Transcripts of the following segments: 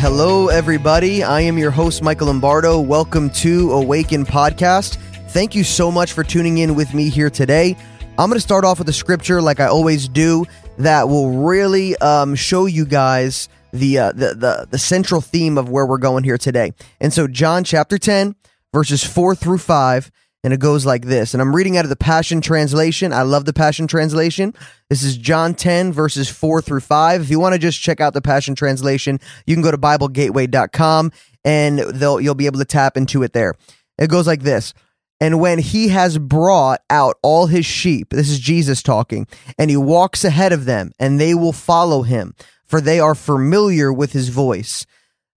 Hello, everybody. I am your host, Michael Lombardo. Welcome to Awaken Podcast. Thank you so much for tuning in with me here today. I'm going to start off with a scripture, like I always do, that will really um, show you guys the, uh, the the the central theme of where we're going here today. And so, John chapter 10, verses 4 through 5 and it goes like this. And I'm reading out of the Passion Translation. I love the Passion Translation. This is John 10, verses 4 through 5. If you want to just check out the Passion Translation, you can go to BibleGateway.com and they'll, you'll be able to tap into it there. It goes like this. And when he has brought out all his sheep, this is Jesus talking, and he walks ahead of them, and they will follow him, for they are familiar with his voice.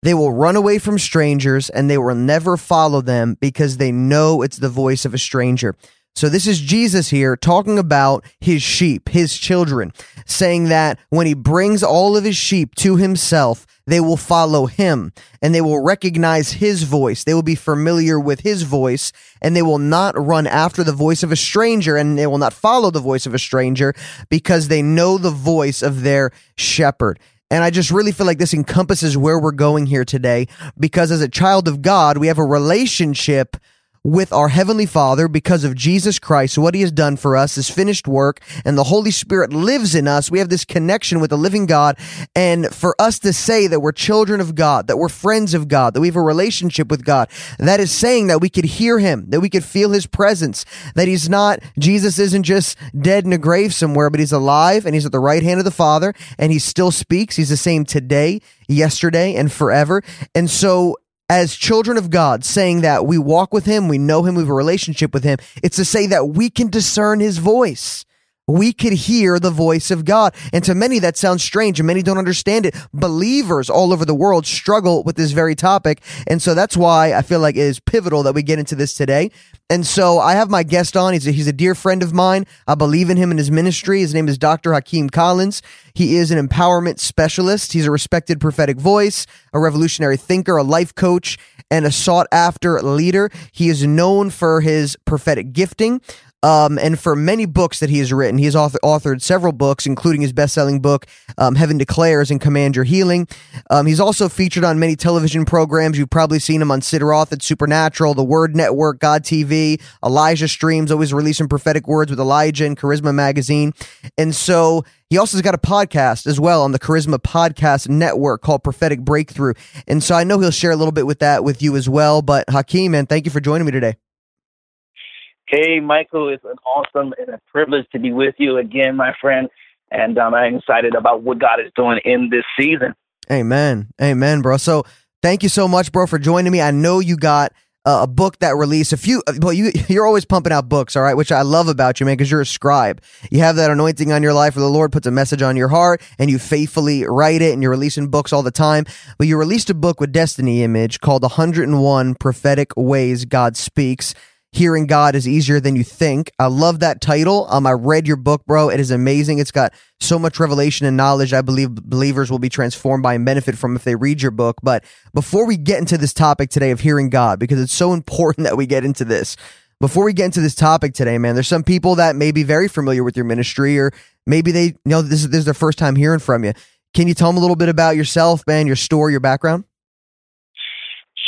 They will run away from strangers and they will never follow them because they know it's the voice of a stranger. So this is Jesus here talking about his sheep, his children, saying that when he brings all of his sheep to himself, they will follow him and they will recognize his voice. They will be familiar with his voice and they will not run after the voice of a stranger and they will not follow the voice of a stranger because they know the voice of their shepherd. And I just really feel like this encompasses where we're going here today because as a child of God, we have a relationship with our Heavenly Father because of Jesus Christ, what He has done for us, His finished work, and the Holy Spirit lives in us. We have this connection with the living God. And for us to say that we're children of God, that we're friends of God, that we have a relationship with God, that is saying that we could hear Him, that we could feel His presence, that He's not, Jesus isn't just dead in a grave somewhere, but He's alive and He's at the right hand of the Father and He still speaks. He's the same today, yesterday, and forever. And so as children of God, saying that we walk with Him, we know Him, we have a relationship with Him. It's to say that we can discern His voice we could hear the voice of God. And to many, that sounds strange and many don't understand it. Believers all over the world struggle with this very topic. And so that's why I feel like it is pivotal that we get into this today. And so I have my guest on. He's a, he's a dear friend of mine. I believe in him and his ministry. His name is Dr. Hakeem Collins. He is an empowerment specialist. He's a respected prophetic voice, a revolutionary thinker, a life coach, and a sought after leader. He is known for his prophetic gifting. Um, and for many books that he has written, he has author- authored several books, including his best-selling book, um, "Heaven Declares" and "Command Your Healing." Um, he's also featured on many television programs. You've probably seen him on Sid Roth at Supernatural, The Word Network, God TV, Elijah Streams, always releasing prophetic words with Elijah and Charisma Magazine. And so he also has got a podcast as well on the Charisma Podcast Network called Prophetic Breakthrough. And so I know he'll share a little bit with that with you as well. But Hakeem, man, thank you for joining me today. Hey, Michael, it's an awesome and a privilege to be with you again, my friend. And um, I'm excited about what God is doing in this season. Amen. Amen, bro. So thank you so much, bro, for joining me. I know you got uh, a book that released a few well you you're always pumping out books all right which i love about you man because you're a scribe you have that anointing on your life where the lord puts a message on your heart and you faithfully write it and you're releasing books all the time but you released a book with destiny image called 101 prophetic ways god speaks hearing God is easier than you think. I love that title. Um, I read your book, bro. It is amazing. It's got so much revelation and knowledge. I believe believers will be transformed by and benefit from if they read your book. But before we get into this topic today of hearing God, because it's so important that we get into this. Before we get into this topic today, man, there's some people that may be very familiar with your ministry, or maybe they you know this is this is their first time hearing from you. Can you tell them a little bit about yourself, man, your story, your background?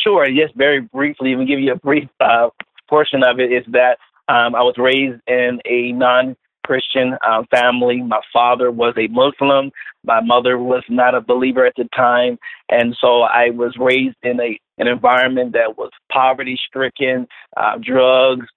Sure. Yes, very briefly. Even give you a brief uh, portion of it is that um, I was raised in a non Christian um, family. My father was a Muslim. My mother was not a believer at the time, and so I was raised in a an environment that was poverty stricken. Uh, drugs,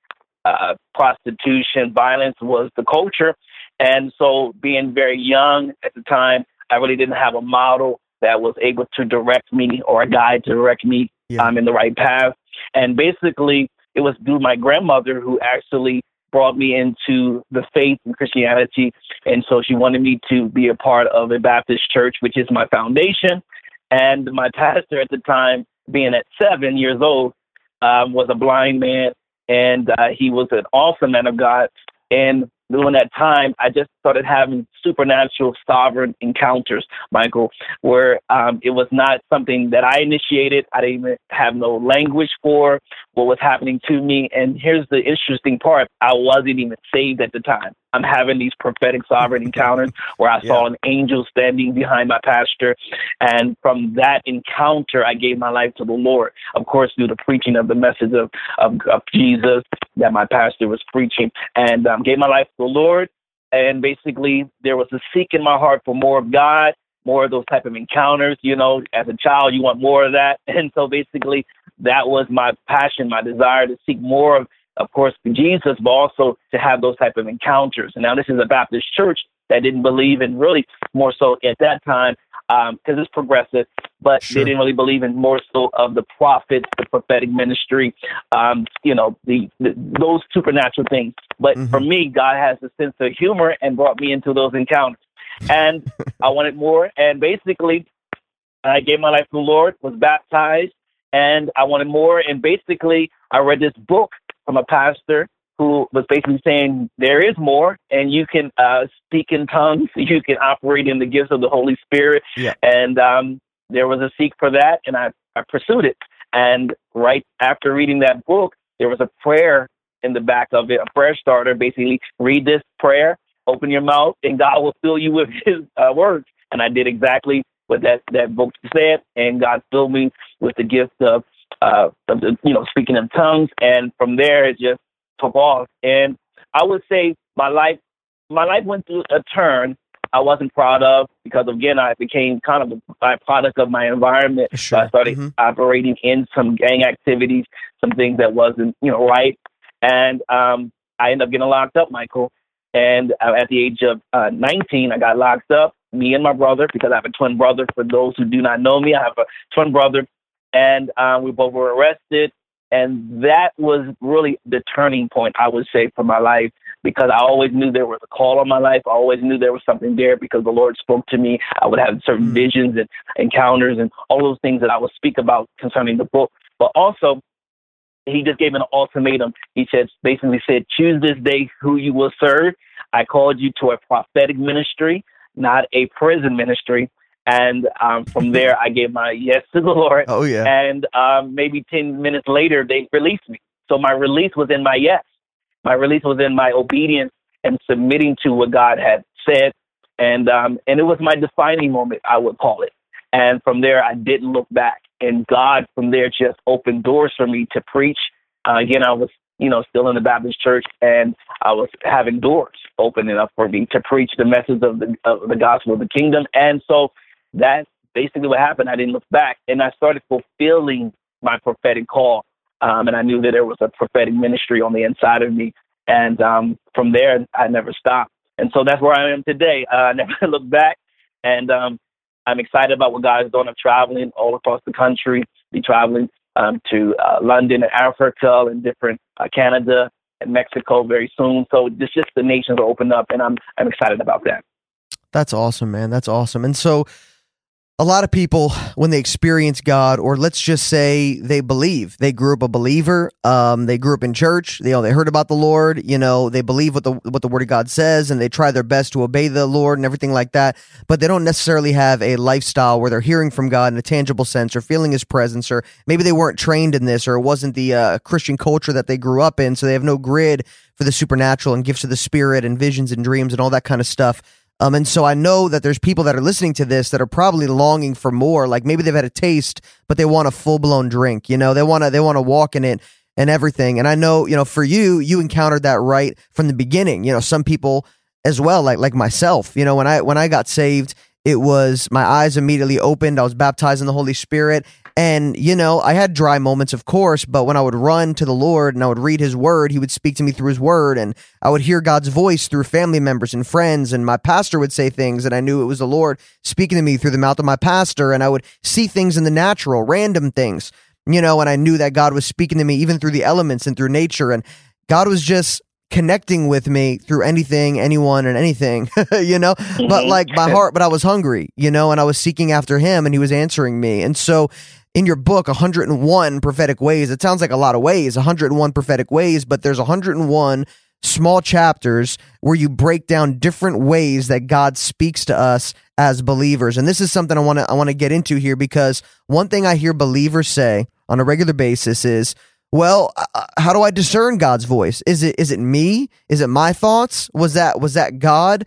uh, prostitution, violence was the culture, and so being very young at the time, I really didn't have a model that was able to direct me or a guide to direct me yeah. um, in the right path. And basically, it was through my grandmother who actually brought me into the faith and Christianity. And so she wanted me to be a part of a Baptist church, which is my foundation. And my pastor at the time, being at seven years old, um, was a blind man. And uh, he was an awesome man of God. And during that time, I just started having supernatural sovereign encounters, Michael, where um, it was not something that I initiated. I didn't even have no language for what was happening to me. And here's the interesting part I wasn't even saved at the time. I'm having these prophetic sovereign encounters where I saw an angel standing behind my pastor. And from that encounter, I gave my life to the Lord. Of course, through the preaching of the message of, of, of Jesus that my pastor was preaching, and um, gave my life to the Lord. And basically, there was a seek in my heart for more of God more of those type of encounters. You know, as a child, you want more of that. And so basically, that was my passion, my desire to seek more of, of course, Jesus, but also to have those type of encounters. And now this is a Baptist church that didn't believe in really more so at that time because um, it's progressive, but sure. they didn't really believe in more so of the prophets, the prophetic ministry, um, you know, the, the, those supernatural things. But mm-hmm. for me, God has a sense of humor and brought me into those encounters and I wanted more. And basically, I gave my life to the Lord, was baptized, and I wanted more. And basically, I read this book from a pastor who was basically saying there is more, and you can uh, speak in tongues, you can operate in the gifts of the Holy Spirit. Yeah. And um, there was a seek for that, and I, I pursued it. And right after reading that book, there was a prayer in the back of it, a prayer starter. Basically, read this prayer open your mouth and God will fill you with his uh, words. And I did exactly what that, that book said. And God filled me with the gift of, uh, of the, you know, speaking in tongues. And from there, it just took off. And I would say my life, my life went through a turn I wasn't proud of because again I became kind of a byproduct of my environment. Sure. So I started mm-hmm. operating in some gang activities, some things that wasn't you know right, and um, I ended up getting locked up, Michael. And uh, at the age of uh, 19, I got locked up, me and my brother, because I have a twin brother. For those who do not know me, I have a twin brother. And uh, we both were arrested. And that was really the turning point, I would say, for my life, because I always knew there was a call on my life. I always knew there was something there because the Lord spoke to me. I would have certain mm-hmm. visions and encounters and all those things that I would speak about concerning the book. But also, he just gave an ultimatum. He said, basically said, choose this day who you will serve. I called you to a prophetic ministry, not a prison ministry. And um, from there, I gave my yes to the Lord. Oh, yeah. And um, maybe 10 minutes later, they released me. So my release was in my yes. My release was in my obedience and submitting to what God had said. And, um, and it was my defining moment, I would call it. And from there, I didn't look back. And God, from there, just opened doors for me to preach. Uh, again, I was, you know, still in the Baptist church, and I was having doors opening up for me to preach the message of the of the gospel of the kingdom. And so that's basically what happened. I didn't look back, and I started fulfilling my prophetic call. Um, and I knew that there was a prophetic ministry on the inside of me. And um, from there, I never stopped. And so that's where I am today. Uh, I never looked back. And um, I'm excited about what God is doing. I'm traveling all across the country, be traveling um, to uh, London and Africa and different uh, Canada and Mexico very soon. So it's just the nations are opened up, and I'm I'm excited about that. That's awesome, man. That's awesome. And so a lot of people when they experience god or let's just say they believe they grew up a believer um, they grew up in church they, you know, they heard about the lord you know they believe what the what the word of god says and they try their best to obey the lord and everything like that but they don't necessarily have a lifestyle where they're hearing from god in a tangible sense or feeling his presence or maybe they weren't trained in this or it wasn't the uh, christian culture that they grew up in so they have no grid for the supernatural and gifts of the spirit and visions and dreams and all that kind of stuff um, and so I know that there's people that are listening to this that are probably longing for more. Like maybe they've had a taste, but they want a full blown drink. You know, they want to they want to walk in it and everything. And I know, you know, for you, you encountered that right from the beginning. You know, some people as well, like like myself. You know, when I when I got saved, it was my eyes immediately opened. I was baptized in the Holy Spirit, and, you know, I had dry moments, of course, but when I would run to the Lord and I would read his word, he would speak to me through his word. And I would hear God's voice through family members and friends. And my pastor would say things, and I knew it was the Lord speaking to me through the mouth of my pastor. And I would see things in the natural, random things, you know, and I knew that God was speaking to me even through the elements and through nature. And God was just connecting with me through anything, anyone, and anything, you know. Mm-hmm. But like my heart, but I was hungry, you know, and I was seeking after Him, and He was answering me. And so in your book 101 prophetic ways it sounds like a lot of ways 101 prophetic ways but there's 101 small chapters where you break down different ways that God speaks to us as believers and this is something I want to I want to get into here because one thing I hear believers say on a regular basis is well, uh, how do I discern God's voice? Is it is it me? Is it my thoughts? Was that was that God?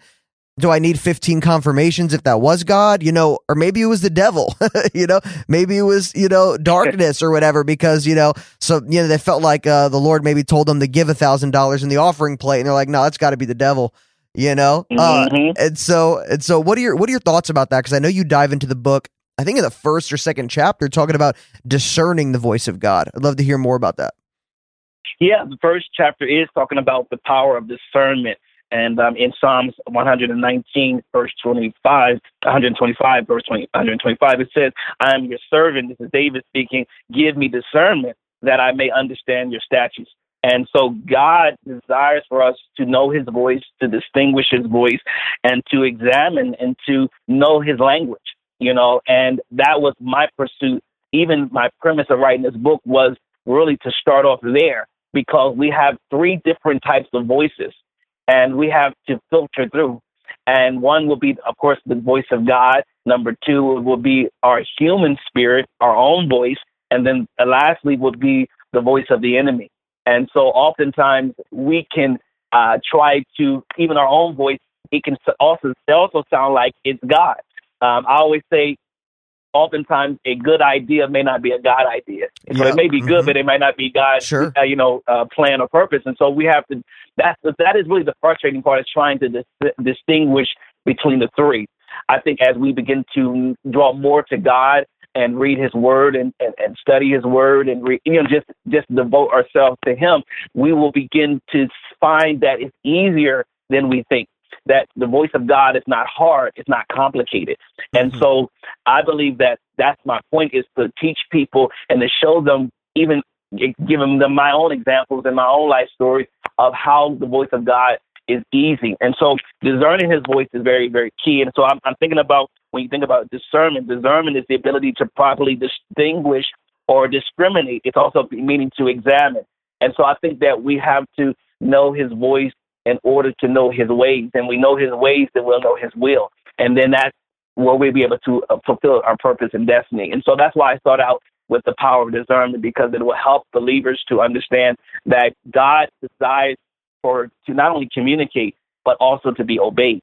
Do I need 15 confirmations if that was God? You know, or maybe it was the devil, you know, maybe it was, you know, darkness or whatever, because, you know, so, you know, they felt like uh, the Lord maybe told them to give a thousand dollars in the offering plate. And they're like, no, that's got to be the devil, you know? Uh, Mhm. and so, and so what are your, what are your thoughts about that? Cause I know you dive into the book, I think in the first or second chapter, talking about discerning the voice of God. I'd love to hear more about that. Yeah, the first chapter is talking about the power of discernment. And um, in Psalms 119, verse 25, 125, verse 20, 125, it says, I am your servant. This is David speaking. Give me discernment that I may understand your statutes. And so God desires for us to know his voice, to distinguish his voice, and to examine and to know his language, you know. And that was my pursuit. Even my premise of writing this book was really to start off there because we have three different types of voices and we have to filter through. And one will be, of course, the voice of God. Number two will be our human spirit, our own voice. And then lastly would be the voice of the enemy. And so oftentimes we can uh, try to, even our own voice, it can also, also sound like it's God. Um, I always say, oftentimes a good idea may not be a God idea. So Yeah. it may be good, Mhm. but it might not be God's, Sure. uh, you know, uh, plan or purpose. And so we have to. That's that is really the frustrating part is trying to dis- distinguish between the three. I think as we begin to draw more to God and read His Word and, and, and study His Word and re, you know just just devote ourselves to Him, we will begin to find that it's easier than we think. That the voice of God is not hard, it's not complicated, and Mhm. so I believe that that's my point is to teach people and to show them even giving them my own examples and my own life stories of how the voice of God is easy. And so discerning his voice is very, very key. And so I'm, I'm thinking about when you think about discernment, discernment is the ability to properly distinguish or discriminate. It's also meaning to examine. And so I think that we have to know his voice in order to know his ways. And we know his ways, then we'll know his will. And then that's where we'll be able to uh, fulfill our purpose and destiny. And so that's why I start out with the power of discernment because it will help believers to understand that God desires for to not only communicate but also to be obeyed.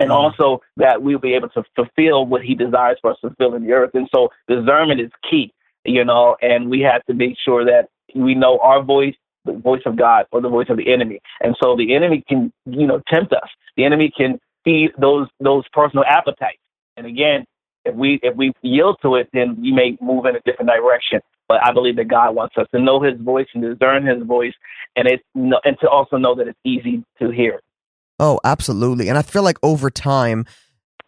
And Mhm. also that we'll be able to fulfill what he desires for us to fulfill in the earth. And so discernment is key, you know, and we have to make sure that we know our voice, the voice of God or the voice of the enemy. And so the enemy can, you know, tempt us. The enemy can feed those those personal appetites. And again, if we if we yield to it, then we may move in a different direction. But I believe that God wants us to know His voice and discern His voice, and it's and to also know that it's easy to hear. Oh, absolutely. And I feel like over time,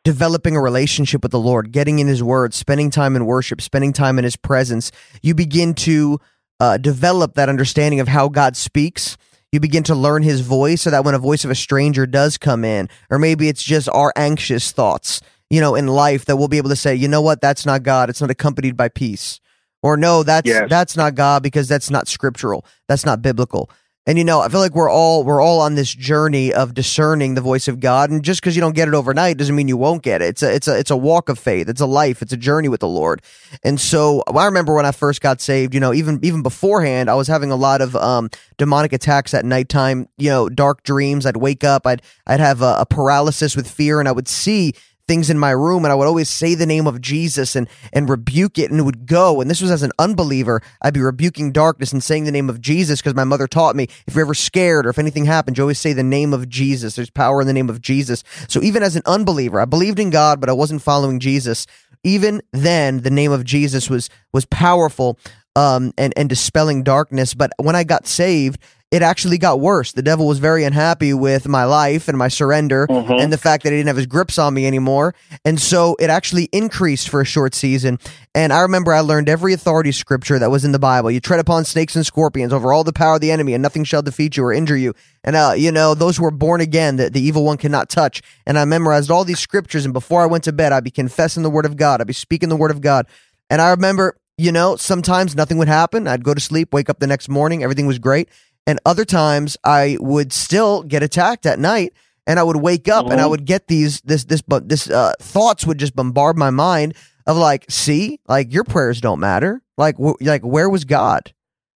developing a relationship with the Lord, getting in His Word, spending time in worship, spending time in His presence, you begin to uh, develop that understanding of how God speaks. You begin to learn His voice so that when a voice of a stranger does come in, or maybe it's just our anxious thoughts, you know, in life, that we'll be able to say, you know what, that's not God. It's not accompanied by peace. Or no, that's Yes. that's not God because that's not scriptural. That's not biblical. And you know, I feel like we're all we're all on this journey of discerning the voice of God. And just because you don't get it overnight doesn't mean you won't get it. It's a it's a it's a walk of faith. It's a life. It's a journey with the Lord. And so I remember when I first got saved. You know, even even beforehand, I was having a lot of um, demonic attacks at nighttime. You know, dark dreams. I'd wake up. I'd I'd have a, a paralysis with fear, and I would see things in my room and I would always say the name of Jesus and and rebuke it and it would go. And this was as an unbeliever I'd be rebuking darkness and saying the name of Jesus because my mother taught me if you're ever scared or if anything happens you always say the name of Jesus. There's power in the name of Jesus. So even as an unbeliever I believed in God but I wasn't following Jesus. Even then the name of Jesus was was powerful um and and dispelling darkness. But when I got saved it actually got worse. The devil was very unhappy with my life and my surrender Mhm. and the fact that he didn't have his grips on me anymore. And so it actually increased for a short season. And I remember I learned every authority scripture that was in the Bible. You tread upon snakes and scorpions over all the power of the enemy, and nothing shall defeat you or injure you. And, uh, you know, those who are born again, that the evil one cannot touch. And I memorized all these scriptures. And before I went to bed, I'd be confessing the word of God, I'd be speaking the word of God. And I remember, you know, sometimes nothing would happen. I'd go to sleep, wake up the next morning, everything was great. And other times I would still get attacked at night and I would wake up and I Mhm. would get these this this but this uh thoughts would just bombard my mind of like, see, like your prayers don't matter. Like like where was God?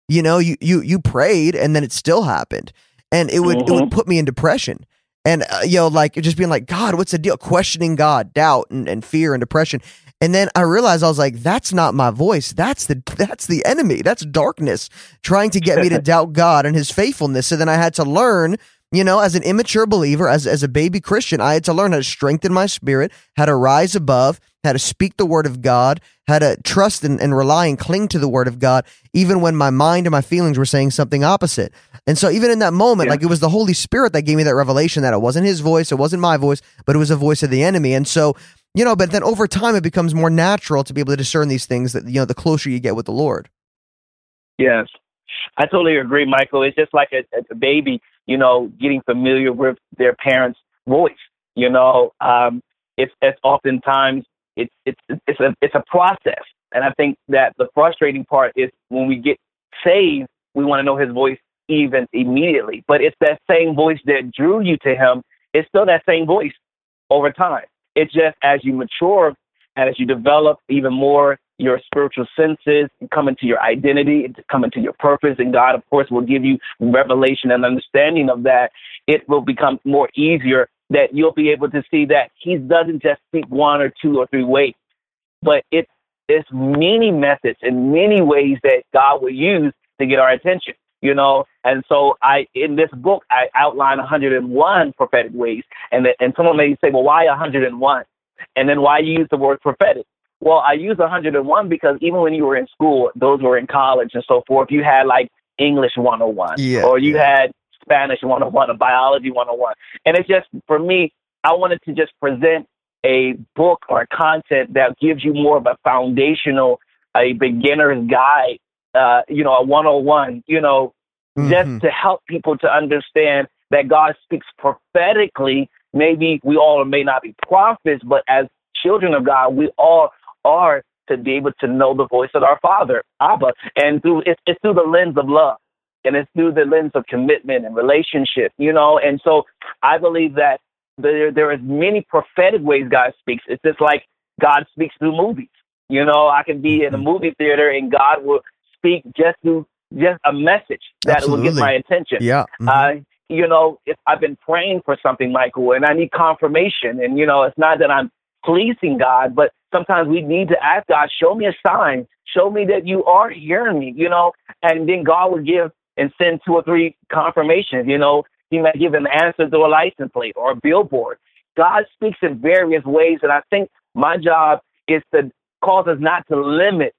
You know, you you you prayed and then it still happened. And it would mm-hmm. it would mm-hmm. put me in depression. And uh, you know, like just being like, God, what's the deal? Questioning God, doubt and, and fear and depression. And then I realized I was like, that's not my voice. That's the that's the enemy. That's darkness trying to get me to doubt God and his faithfulness. So then I had to learn, you know, as an immature believer, as as a baby Christian, I had to learn how to strengthen my spirit, how to rise above, how to speak the word of God, how to trust and, and rely and cling to the word of God, even when my mind and my feelings were saying something opposite. And so even in that moment, yeah. like it was the Holy Spirit that gave me that revelation that it wasn't his voice, it wasn't my voice, but it was a voice of the enemy. And so you know, but then over time it becomes more natural to be able to discern these things that, you know, the closer you get with the Lord. Yes. I totally agree, Michael. It's just like a, a baby, you know, getting familiar with their parents' voice. You know, um, it's, it's oftentimes it's it's it's a it's a process, and I think that the frustrating part is when we get saved, we want to know His voice even immediately. But it's that same voice that drew you to Him. It's still that same voice over time. It's just as you mature and as you develop even more your spiritual senses come into your identity come into your purpose, and God, of course, will give you revelation and understanding of that, it will become more easier that you'll be able to see that He doesn't just speak one or two or three ways, but it's it's many methods and many ways that God will use to get our attention you know. And so I, in this book, I outline 101 prophetic ways, and the, and someone may say, well, why 101? And then why you use the word prophetic? Well, I use 101 because even when you were in school, those were in college and so forth, you had like English 101, yeah, or you yeah. had Spanish 101, or biology 101, and it's just for me, I wanted to just present a book or a content that gives you more of a foundational, a beginner's guide uh, you know, a 101, you know, mm-hmm. just to help people to understand that God speaks prophetically. Maybe we all may not be prophets, but as children of God, we all are to be able to know the voice of our Father, Abba, and through it's, it's through the lens of love, and it's through the lens of commitment and relationship, you know. And so I believe that there there is many prophetic ways God speaks. It's just like God speaks through movies. You know, I can be in a mm-hmm. movie theater and God will speak just to just a message that Absolutely. will get my attention. Yeah. Mm-hmm. Uh, you know, if I've been praying for something, Michael, and I need confirmation, and you know, it's not that I'm pleasing God, but sometimes we need to ask God, show me a sign, show me that you are hearing me, you know, and then God will give and send two or three confirmations. You know, He might give an answer to a license plate or a billboard. God speaks in various ways, and I think my job is to cause us not to limit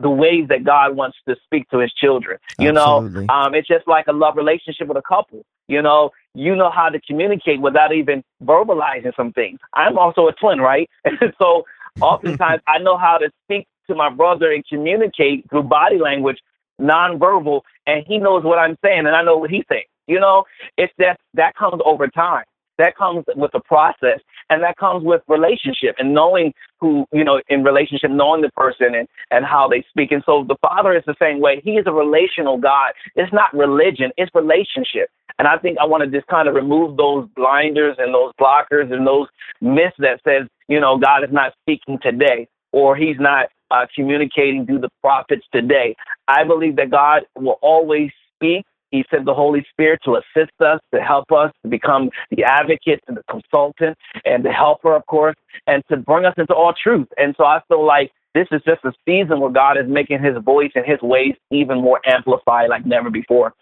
the ways that God wants to speak to his children. You Absolutely. know, um, it's just like a love relationship with a couple. You know, you know how to communicate without even verbalizing some things. I'm also a twin, right? So oftentimes I know how to speak to my brother and communicate through body language, nonverbal, and he knows what I'm saying and I know what he's saying. You know, it's that that comes over time. That comes with the process and that comes with relationship and knowing who, you know, in relationship, knowing the person and, and how they speak. And so the Father is the same way. He is a relational God. It's not religion, it's relationship. And I think I want to just kind of remove those blinders and those blockers and those myths that says, you know, God is not speaking today or he's not uh, communicating through the prophets today. I believe that God will always speak he sent the Holy Spirit to assist us, to help us, to become the advocate and the consultant and the helper, of course, and to bring us into all truth. And so I feel like this is just a season where God is making his voice and his ways even more amplified like never before.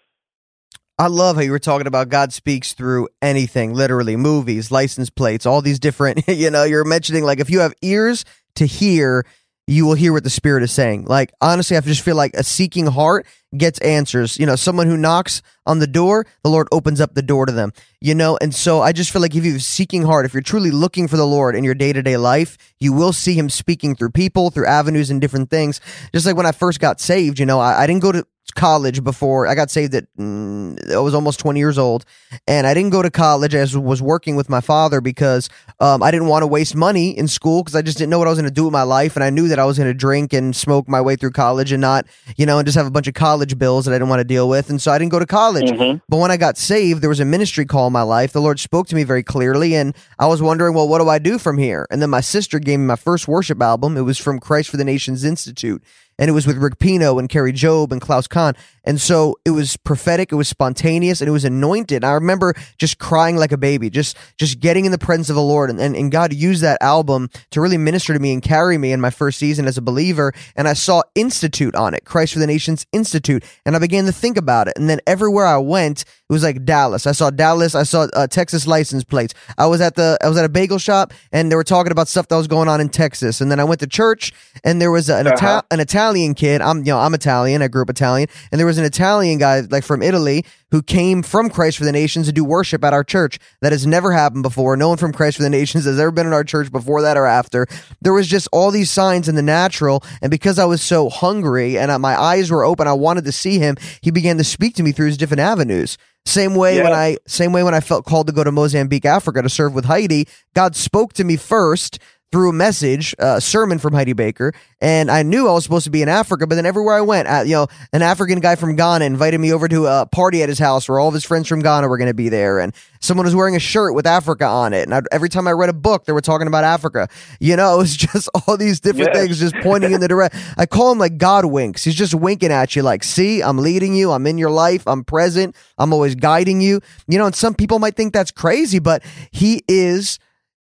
I love how you were talking about God speaks through anything, literally movies, license plates, all these different, you know, you're mentioning like if you have ears to hear, you will hear what the Spirit is saying. Like, honestly, I just feel like a seeking heart gets answers. You know, someone who knocks on the door, the Lord opens up the door to them, you know? And so I just feel like if you have a seeking heart, if you're truly looking for the Lord in your day to day life, you will see Him speaking through people, through avenues and different things. Just like when I first got saved, you know, I, I didn't go to college before I got saved at mm, I was almost 20 years old and I didn't go to college I was working with my father because um, I didn't want to waste money in school because I just didn't know what I was going to do with my life and I knew that I was going to drink and smoke my way through college and not you know and just have a bunch of college bills that I didn't want to deal with and so I didn't go to college. Mm-hmm. but when I got saved there was a ministry call in my life. The Lord spoke to me very clearly and I was wondering well what do I do from here? And then my sister gave me my first worship album. It was from Christ for the Nations Institute and it was with Rick Pino and Kari Jobe and Klaus Kahn. And so it was prophetic, it was spontaneous, and it was anointed. I remember just crying like a baby, just just getting in the presence of the Lord. And, and, and God used that album to really minister to me and carry me in my first season as a believer. And I saw Institute on it, Christ for the Nations Institute. And I began to think about it. And then everywhere I went, it was like Dallas. I saw Dallas. I saw uh, Texas license plates. I was at the I was at a bagel shop and they were talking about stuff that was going on in Texas. And then I went to church and there was an uh-huh. Ita- an Italian kid. I'm you know I'm Italian. I grew up Italian, and there was an Italian guy like from Italy who came from Christ for the Nations to do worship at our church. That has never happened before. No one from Christ for the Nations has ever been in our church before that or after. There was just all these signs in the natural, and because I was so hungry and my eyes were open, I wanted to see him. He began to speak to me through his different avenues. Same way yeah. when I same way when I felt called to go to Mozambique, Africa to serve with Heidi, God spoke to me first through a message, a uh, sermon from Heidi Baker, and I knew I was supposed to be in Africa. But then everywhere I went, uh, you know, an African guy from Ghana invited me over to a party at his house where all of his friends from Ghana were going to be there, and someone was wearing a shirt with Africa on it. And I, every time I read a book, they were talking about Africa. You know, it was just all these different yes. things just pointing in the direction. I call him like God winks. He's just winking at you, like, "See, I'm leading you. I'm in your life. I'm present. I'm always guiding you." You know, and some people might think that's crazy, but he is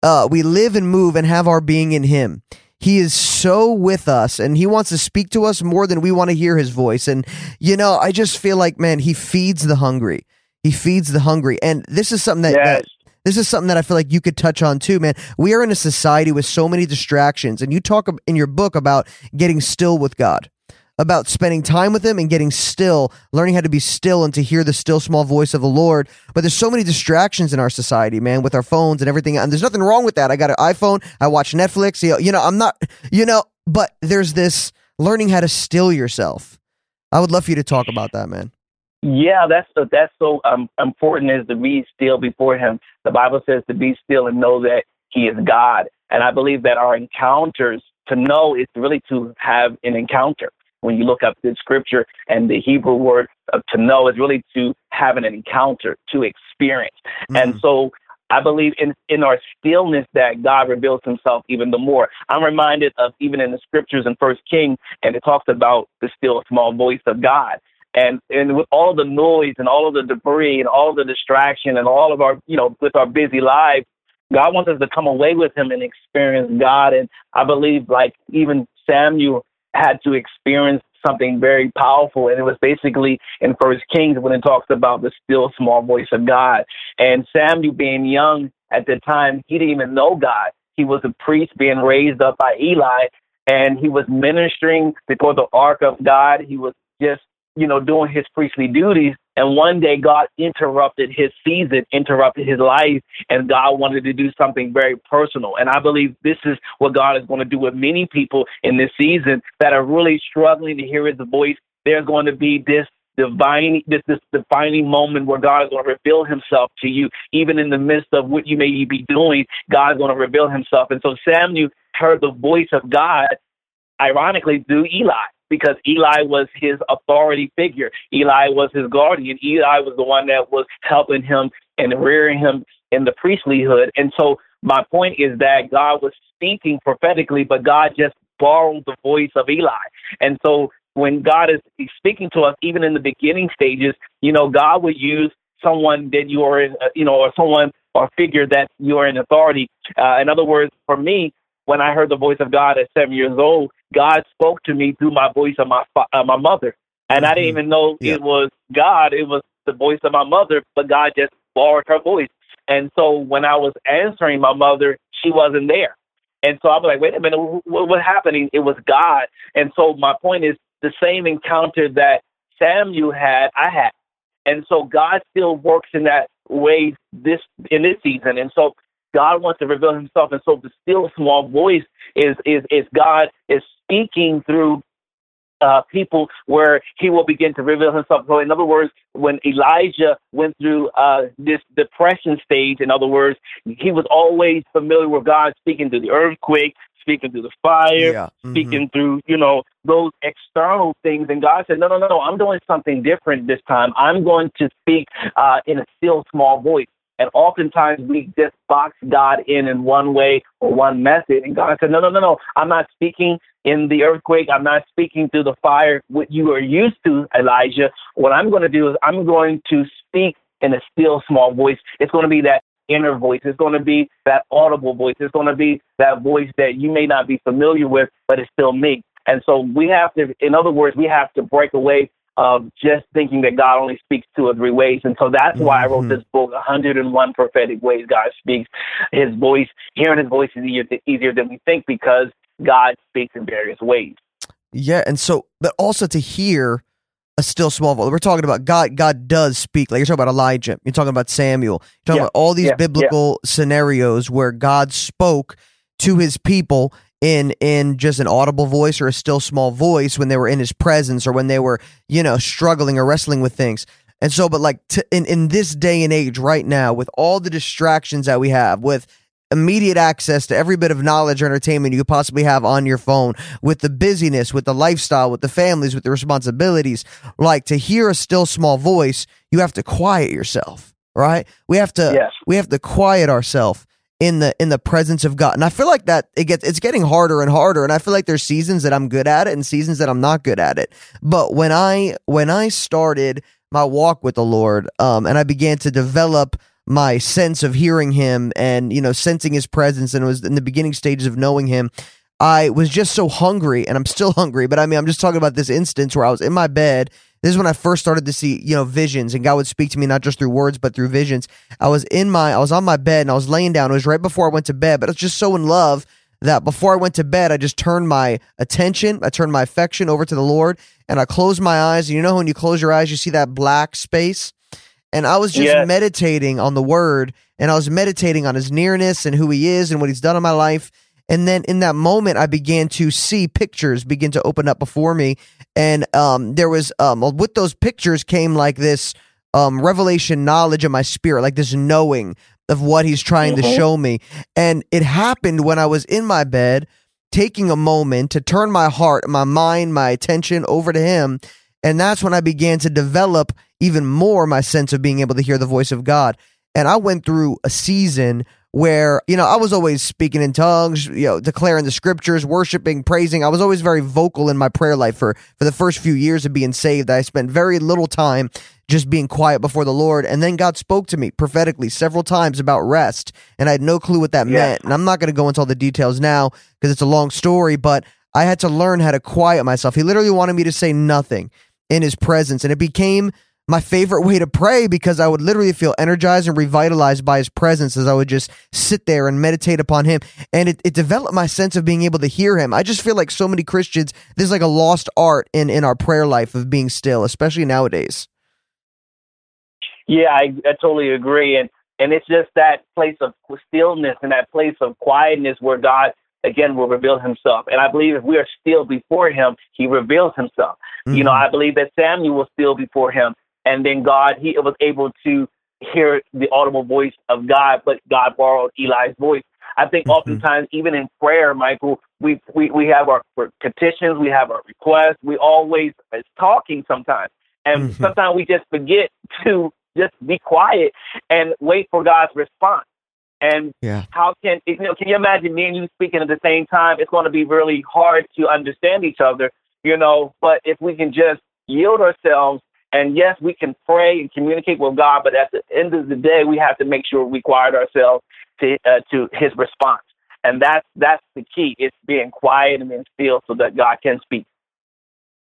uh, we live and move and have our being in Him. He is so with us and he wants to speak to us more than we want to hear his voice. And, you know, I just feel like, man, he feeds the hungry. He feeds the hungry. And this is something that, yes. that this is something that I feel like you could touch on too, man. We are in a society with so many distractions, and you talk in your book about getting still with God about spending time with him and getting still, learning how to be still and to hear the still small voice of the Lord. But there's so many distractions in our society, man, with our phones and everything. And there's nothing wrong with that. I got an iPhone. I watch Netflix. You know, you know, I'm not, you know, but there's this learning how to still yourself. I would love for you to talk about that, man. Yeah, that's so, that's so um, important is to be still before Him. The Bible says to be still and know that He is God. And I believe that our encounters to know is really to have an encounter when you look up the scripture and the Hebrew word to know is really to have an encounter, to experience. Mm-hmm. And so I believe in, in our stillness that God reveals himself even the more. I'm reminded of even in the scriptures in First King, and it talks about the still small voice of God. And and with all the noise and all of the debris and all the distraction and all of our you know with our busy lives, God wants us to come away with him and experience God. And I believe like even Samuel had to experience something very powerful and it was basically in first kings when it talks about the still small voice of god. And samuel being young at the time he didn't even know god. He was a priest being raised up by eli and he was ministering before the ark of god. He was just you know doing his priestly duties and one day God interrupted his season, interrupted his life, and God wanted to do something very personal. And I believe this is what God is going to do with many people in this season that are really struggling to hear his voice. There's going to be this divine this this defining moment where God is going to reveal himself to you, even in the midst of what you may be doing, God is going to reveal himself. And so Samuel heard the voice of God, ironically, through Eli because Eli was his authority figure. Eli was his guardian. Eli was the one that was helping him and rearing him in the priestlyhood. And so my point is that God was speaking prophetically, but God just borrowed the voice of Eli. And so when God is speaking to us, even in the beginning stages, you know, God would use someone that you are in, uh, you know, or someone or figure that you are in authority. Uh, in other words, for me, when I heard the voice of God at seven years old, God spoke to me through my voice of my uh, my mother, and mm-hmm. I didn't mm-hmm. even know yeah. it was God. It was the voice of my mother, but God just borrowed her voice. And so when I was answering my mother, she wasn't there. And so I was like, wait a minute, what, what happening? It was God. And so my point is the same encounter that Samuel had, I had. And so God still works in that way this in this season. And so God wants to reveal himself. And so the still small voice is is is God is speaking through uh, people where he will begin to reveal himself. So, in other words, when Elijah went through uh, this depression stage, in other words, he was always familiar with God speaking through the earthquake, speaking through the fire, yeah. mm-hmm. speaking through, you know, those external things. And God said, no, no, no, no, I'm doing something different this time. I'm going to speak uh, in a still small voice. And oftentimes we just box God in in one way or one method. And God said, no, no, no, no. I'm not speaking in the earthquake. I'm not speaking through the fire, what you are used to, Elijah. What I'm going to do is I'm going to speak in a still small voice. It's going to be that inner voice. It's going to be that audible voice. It's going to be that voice that you may not be familiar with, but it's still me. And so we have to, in other words, we have to break away of just thinking that God only speaks two or three ways. And so that's why I wrote mm-hmm. this book, 101 Prophetic Ways God Speaks. His voice, hearing his voice is easier, easier than we think because God speaks in various ways. Yeah. And so, but also to hear a still small voice. We're talking about God. God does speak. Like you're talking about Elijah. You're talking about Samuel. You're talking yeah, about all these yeah, biblical yeah. scenarios where God spoke to His people in in just an audible voice or a still small voice when they were in His presence or when they were you know struggling or wrestling with things. And so, but like to, in in this day and age, right now, with all the distractions that we have, with immediate access to every bit of knowledge or entertainment you could possibly have on your phone with the busyness, with the lifestyle, with the families, with the responsibilities. Like to hear a still small voice, you have to quiet yourself, right? We have to yes. we have to quiet ourselves in the in the presence of God. And I feel like that it gets it's getting harder and harder and I feel like there's seasons that I'm good at it and seasons that I'm not good at it. But when I when I started my walk with the Lord um and I began to develop my sense of hearing him and you know sensing his presence and was in the beginning stages of knowing him i was just so hungry and i'm still hungry but i mean i'm just talking about this instance where i was in my bed this is when i first started to see you know visions and god would speak to me not just through words but through visions i was in my i was on my bed and i was laying down it was right before i went to bed but i was just so in love that before I went to bed, I just turned my attention, I turned my affection over to the Lord, and I closed my eyes. And you know, when you close your eyes, you see that black space and I was just meditating on the word and I was meditating on his nearness and who he is and what he's done in my life. And then in that moment, I began to see pictures begin to open up before me. And um, there was, um, with those pictures came like this um, revelation knowledge of my spirit, like this knowing of what he's trying mm-hmm. to show me. And it happened when I was in my bed, taking a moment to turn my heart, my mind, my attention over to him. And that's when I began to develop even more my sense of being able to hear the voice of God. And I went through a season where, you know, I was always speaking in tongues, you know, declaring the scriptures, worshiping, praising. I was always very vocal in my prayer life for, for the first few years of being saved. I spent very little time just being quiet before the Lord. And then God spoke to me prophetically several times about rest. And I had no clue what that yeah. meant. And I'm not going to go into all the details now because it's a long story, but I had to learn how to quiet myself. He literally wanted me to say nothing in his presence. And it became my favorite way to pray because I would literally feel energized and revitalized by his presence as I would just sit there and meditate upon him. And it, it developed my sense of being able to hear him. I just feel like so many Christians, there's like a lost art in, in our prayer life of being still, especially nowadays. Yeah, I, I totally agree. And, and it's just that place of stillness and that place of quietness where God again will reveal himself. And I believe if we are still before him, he reveals himself. Mm-hmm. You know, mm-hmm. I believe that Samuel was still before him and then God, he was able to hear the audible voice of God, but God borrowed Eli's voice. I think mm-hmm. oftentimes, even in prayer, Michael, we, we, we have our petitions, we have our requests, we always is talking sometimes. And mm-hmm. sometimes we just forget to just be quiet and wait for God's response. And yeah. how can you know? Can you imagine me and you speaking at the same time? It's going to be really hard to understand each other, you know. But if we can just yield ourselves and yes, we can pray and communicate with God, but at the end of the day, we have to make sure we quiet ourselves to uh, to His response, and that's that's the key. It's being quiet and being still so that God can speak.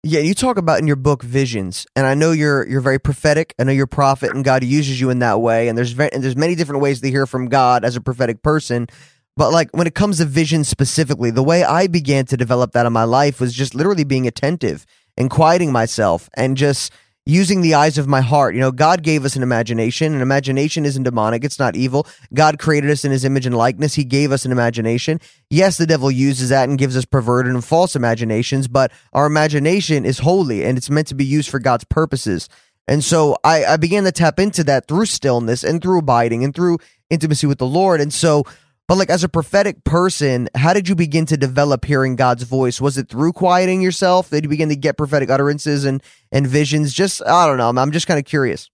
Yeah, you talk about in your book visions, and I know you're you're very prophetic. I know you're a prophet, and God uses you in that way. And there's very, and there's many different ways to hear from God as a prophetic person. But like when it comes to vision specifically, the way I began to develop that in my life was just literally being attentive and quieting myself and just using the eyes of my heart. You know, God gave us an imagination, and imagination isn't demonic, it's not evil. God created us in his image and likeness. He gave us an imagination. Yes, the devil uses that and gives us perverted and false imaginations, but our imagination is holy and it's meant to be used for God's purposes. And so I, I began to tap into that through stillness and through abiding and through intimacy with the Lord. And so but like as a prophetic person, how did you begin to develop hearing God's voice? Was it through quieting yourself? Did you begin to get prophetic utterances and and visions? Just I don't know. I'm, I'm just kind of curious.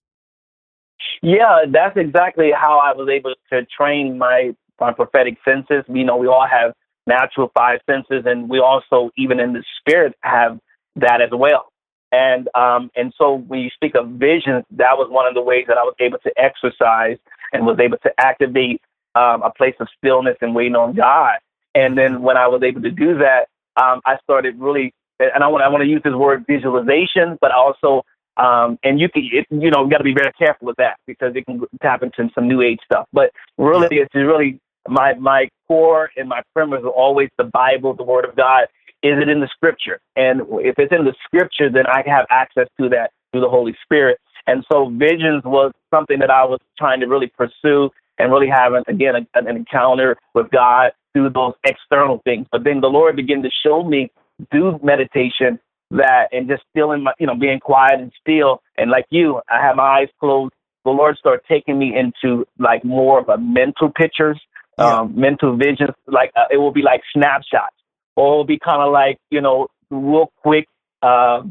Yeah, that's exactly how I was able to train my my prophetic senses. You know, we all have natural five senses, and we also, even in the spirit, have that as well. And um, and so when you speak of visions, that was one of the ways that I was able to exercise and was able to activate um, a place of stillness and waiting on God. And then when I was able to do that, um, I started really, and I want I want to use this word visualization, but also um, and you can, it, you know, you got to be very careful with that because it can tap into some new age stuff. But really, it's really my my core and my premise are always the Bible, the Word of God. Is it in the Scripture? And if it's in the Scripture, then I have access to that through the Holy Spirit. And so, visions was something that I was trying to really pursue and really having, again a, an encounter with God through those external things. But then the Lord began to show me do meditation that and just still in my you know being quiet and still and like you i have my eyes closed the lord started taking me into like more of a mental pictures yeah. um mental visions like uh, it will be like snapshots or it will be kind of like you know real quick uh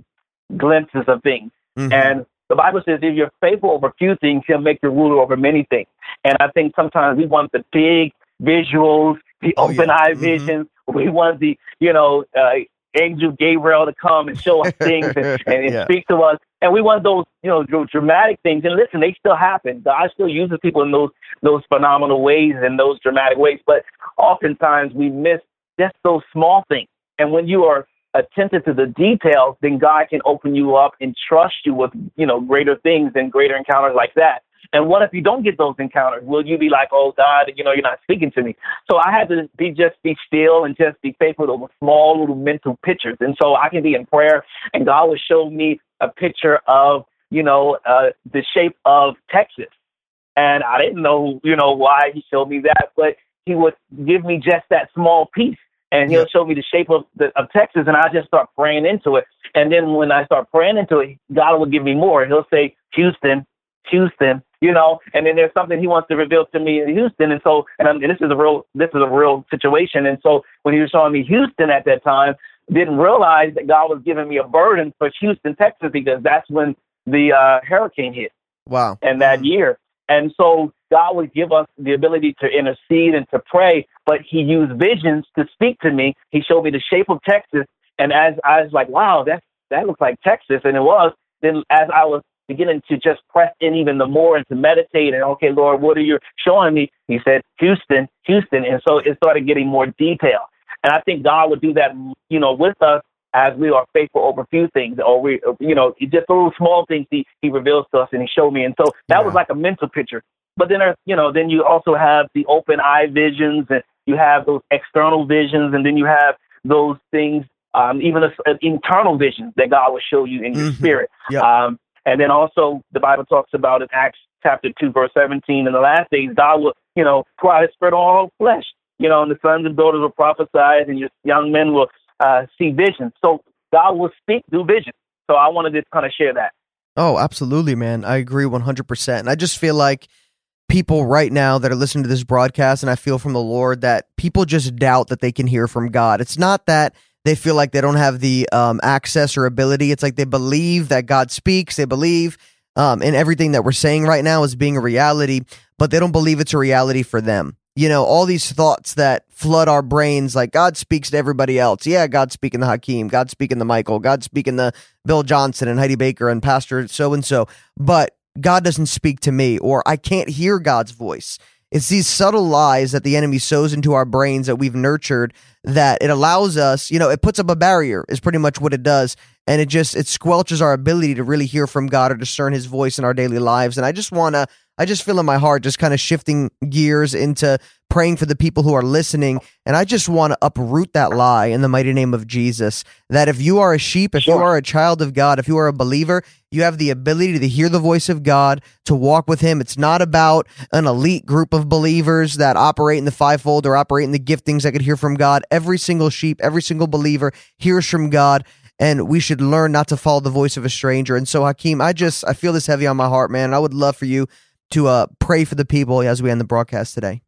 glimpses of things mm-hmm. and the bible says if you're faithful over few things he'll make you ruler over many things and i think sometimes we want the big visuals the oh, open yeah. eye mm-hmm. visions we want the you know uh, angel Gabriel to come and show us things and, and, yeah. speak to us. And we want those, you know, dramatic things. And listen, they still happen. God still uses people in those those phenomenal ways and those dramatic ways. But oftentimes we miss just those small things. And when you are attentive to the details, then God can open you up and trust you with, you know, greater things and greater encounters like that. And what if you don't get those encounters? Will you be like, oh God, you know, you're not speaking to me? So I had to be just be still and just be faithful to small little mental pictures. And so I can be in prayer, and God will show me a picture of, you know, uh, the shape of Texas. And I didn't know, you know, why he showed me that, but he would give me just that small piece and he'll show me the shape of the, of Texas, and I just start praying into it. And then when I start praying into it, God will give me more. He'll say Houston, Houston, you know, and then there's something he wants to reveal to me in Houston, and so and, I'm, and this is a real this is a real situation, and so when he was showing me Houston at that time, didn't realize that God was giving me a burden for Houston, Texas, because that's when the uh, hurricane hit. Wow! And that year, and so God would give us the ability to intercede and to pray, but He used visions to speak to me. He showed me the shape of Texas, and as I was like, wow, that that looks like Texas, and it was. Then as I was beginning to just press in even the more and to meditate and okay, Lord, what are you showing me? He said, Houston, Houston. And so it started getting more detail. And I think God would do that, you know, with us as we are faithful over a few things, or we, you know, just little small things he, he reveals to us and he showed me. And so that yeah. was like a mental picture. But then, there's, you know, then you also have the open eye visions and you have those external visions and then you have those things, um, even an internal visions that God will show you in your mm-hmm. spirit. Yep. Um, and then also the Bible talks about in Acts chapter 2, verse 17, in the last days, God will, you know, pour on all flesh. You know, and the sons and daughters will prophesy, and your young men will uh, see visions. So God will speak through vision. So I wanted to kind of share that. Oh, absolutely, man. I agree 100%. And I just feel like people right now that are listening to this broadcast, and I feel from the Lord that people just doubt that they can hear from God. It's not that they feel like they don't have the um, access or ability. It's like they believe that God speaks. They believe um, in everything that we're saying right now as being a reality, but they don't believe it's a reality for them. You know, all these thoughts that flood our brains, like God speaks to everybody else. Yeah, God speaking to Hakeem, God speaking to Michael, God speaking to Bill Johnson and Heidi Baker and Pastor so and so, but God doesn't speak to me, or I can't hear God's voice. It's these subtle lies that the enemy sows into our brains that we've nurtured that it allows us, you know, it puts up a barrier is pretty much what it does. And it just, it squelches our ability to really hear from God or discern his voice in our daily lives. And I just want to, I just feel in my heart just kind of shifting gears into praying for the people who are listening. And I just want to uproot that lie in the mighty name of Jesus. That if you are a sheep, if sure. you are a child of God, if you are a believer, you have the ability to hear the voice of God, to walk with Him. It's not about an elite group of believers that operate in the fivefold or operate in the giftings that could hear from God. Every single sheep, every single believer hears from God. And we should learn not to follow the voice of a stranger. And so, Hakeem, I just I feel this heavy on my heart, man. I would love for you to uh, pray for the people as we end the broadcast today.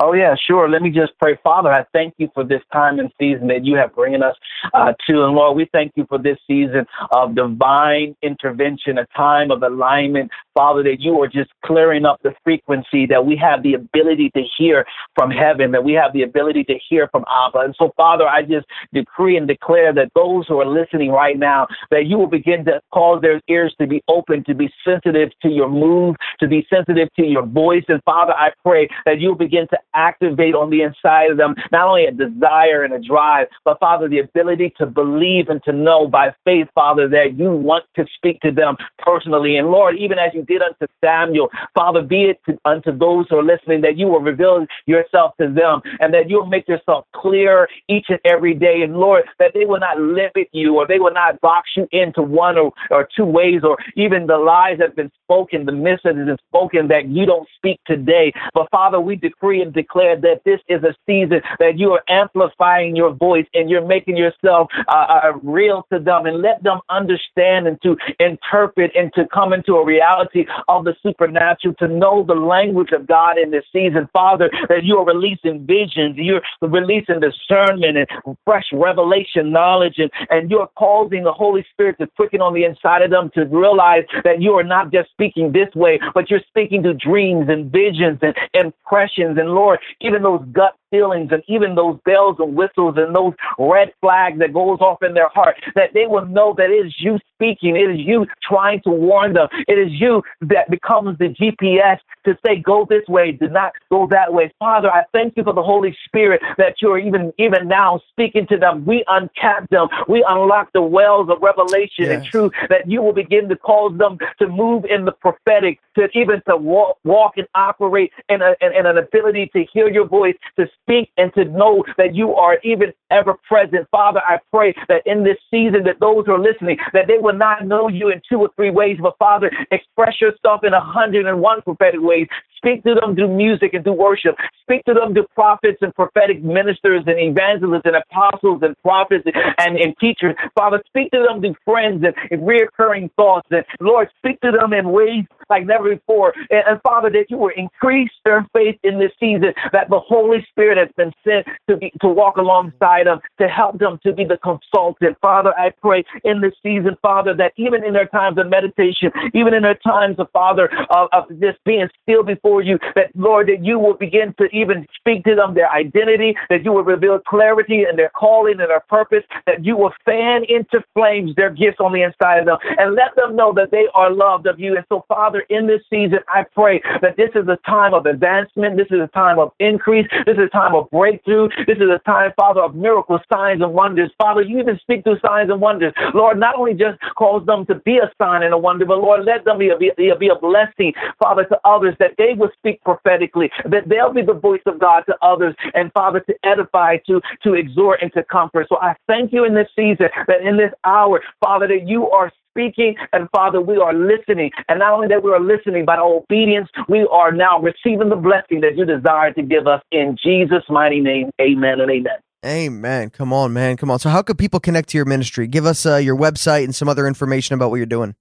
Oh, yeah, sure. Let me just pray. Father, I thank you for this time and season that you have bringing us uh, to. And Lord, we thank you for this season of divine intervention, a time of alignment. Father, that you are just clearing up the frequency, that we have the ability to hear from heaven, that we have the ability to hear from Abba. And so, Father, I just decree and declare that those who are listening right now, that you will begin to cause their ears to be open, to be sensitive to your move, to be sensitive to your voice. And Father, I pray that you'll begin to activate on the inside of them not only a desire and a drive, but Father, the ability to believe and to know by faith, Father, that you want to speak to them personally. And Lord, even as you did unto Samuel, Father, be it to, unto those who are listening that you will reveal yourself to them and that you'll make yourself clear each and every day. And Lord, that they will not limit you or they will not box you into one or, or two ways or even the lies that have been spoken, the myths that have been spoken that you don't speak today. But Father, we decree and declare that this is a season that you are amplifying your voice and you're making yourself uh, uh, real to them and let them understand and to interpret and to come into a reality of the supernatural, to know the language of God in this season. Father, that you are releasing visions, you're releasing discernment and fresh revelation knowledge, and, and you're causing the Holy Spirit to quicken on the inside of them to realize that you are not just speaking this way, but you're speaking to dreams and visions and impressions. And Lord, even those gut feelings and even those bells and whistles and those red flags that goes off in their heart, that they will know that it is you speaking. It is you trying to warn them. It is you that becomes the GPS to say, go this way, do not go that way. Father, I thank you for the Holy Spirit that you're even, even now speaking to them. We uncap them. We unlock the wells of revelation yes. and truth that you will begin to cause them to move in the prophetic, to even to walk, walk and operate in, a, in, in an ability to hear your voice, to speak and to know that you are even ever present. Father, I pray that in this season that those who are listening, that they will not know you in two or three ways, but Father, express yourself in a hundred and one prophetic ways. Speak to them through music and through worship. Speak to them through prophets and prophetic ministers and evangelists and apostles and prophets and, and teachers. Father, speak to them through friends and, and reoccurring thoughts. And Lord, speak to them in ways like never before. And, and Father, that you will increase their faith in this season, that the Holy Spirit has been sent to be, to walk alongside them, to help them to be the consultant. Father, I pray in this season, Father, that even in their times of meditation, even in their times of Father of, of just being still before you, that Lord, that you will begin to even speak to them their identity, that you will reveal clarity and their calling and their purpose, that you will fan into flames their gifts on the inside of them, and let them know that they are loved of you. And so, Father, in this season, I pray that this is a time of advancement, this is a time of increase, this is a time of breakthrough, this is a time, Father, of miracles, signs, and wonders. Father, you even speak through signs and wonders. Lord, not only just cause them to be a sign and a wonder, but Lord, let them be a, be, be a blessing, Father, to others, that they will speak prophetically, that they'll be the voice of God to others, and Father, to edify, to, to exhort, and to comfort. So I thank you in this season, that in this hour, Father, that you are speaking, and Father, we are listening. And not only that we are listening, but our obedience, we are now receiving the blessing that you desire to give us in Jesus' mighty name. Amen and amen. Amen. Come on, man. Come on. So, how could people connect to your ministry? Give us uh, your website and some other information about what you're doing.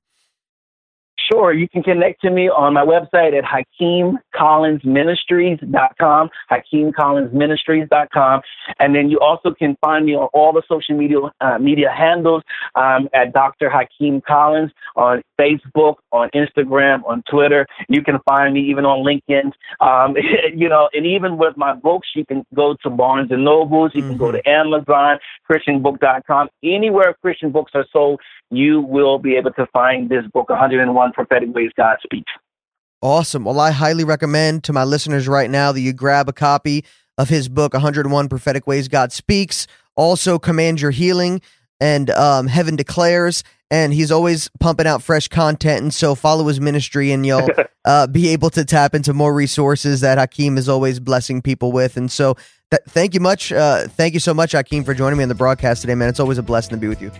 Sure, you can connect to me on my website at HakeemCollinsMinistries.com, HakeemCollinsMinistries.com. And then you also can find me on all the social media uh, media handles um, at Dr. Hakeem Collins on Facebook, on Instagram, on Twitter. You can find me even on LinkedIn. Um, you know, and even with my books, you can go to Barnes and Nobles, you mm-hmm. can go mm-hmm. to Amazon, ChristianBook.com. Anywhere Christian books are sold, you will be able to find this book, 101 Prophetic Ways God Speaks. Awesome. Well, I highly recommend to my listeners right now that you grab a copy of his book, 101 Prophetic Ways God Speaks. Also, Command Your Healing and um, Heaven Declares. And he's always pumping out fresh content. And so follow his ministry and you'll uh, be able to tap into more resources that Hakeem is always blessing people with. And so th- thank you much. Uh, thank you so much, Hakeem, for joining me on the broadcast today, man. It's always a blessing to be with you.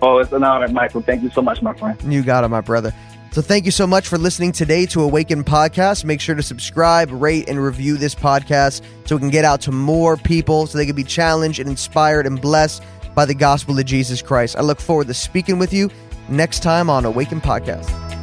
Oh, it's an honor, Michael. Thank you so much, my friend. You got it, my brother. So thank you so much for listening today to Awaken Podcast. Make sure to subscribe, rate, and review this podcast so we can get out to more people so they can be challenged and inspired and blessed by the gospel of Jesus Christ. I look forward to speaking with you next time on Awaken Podcast.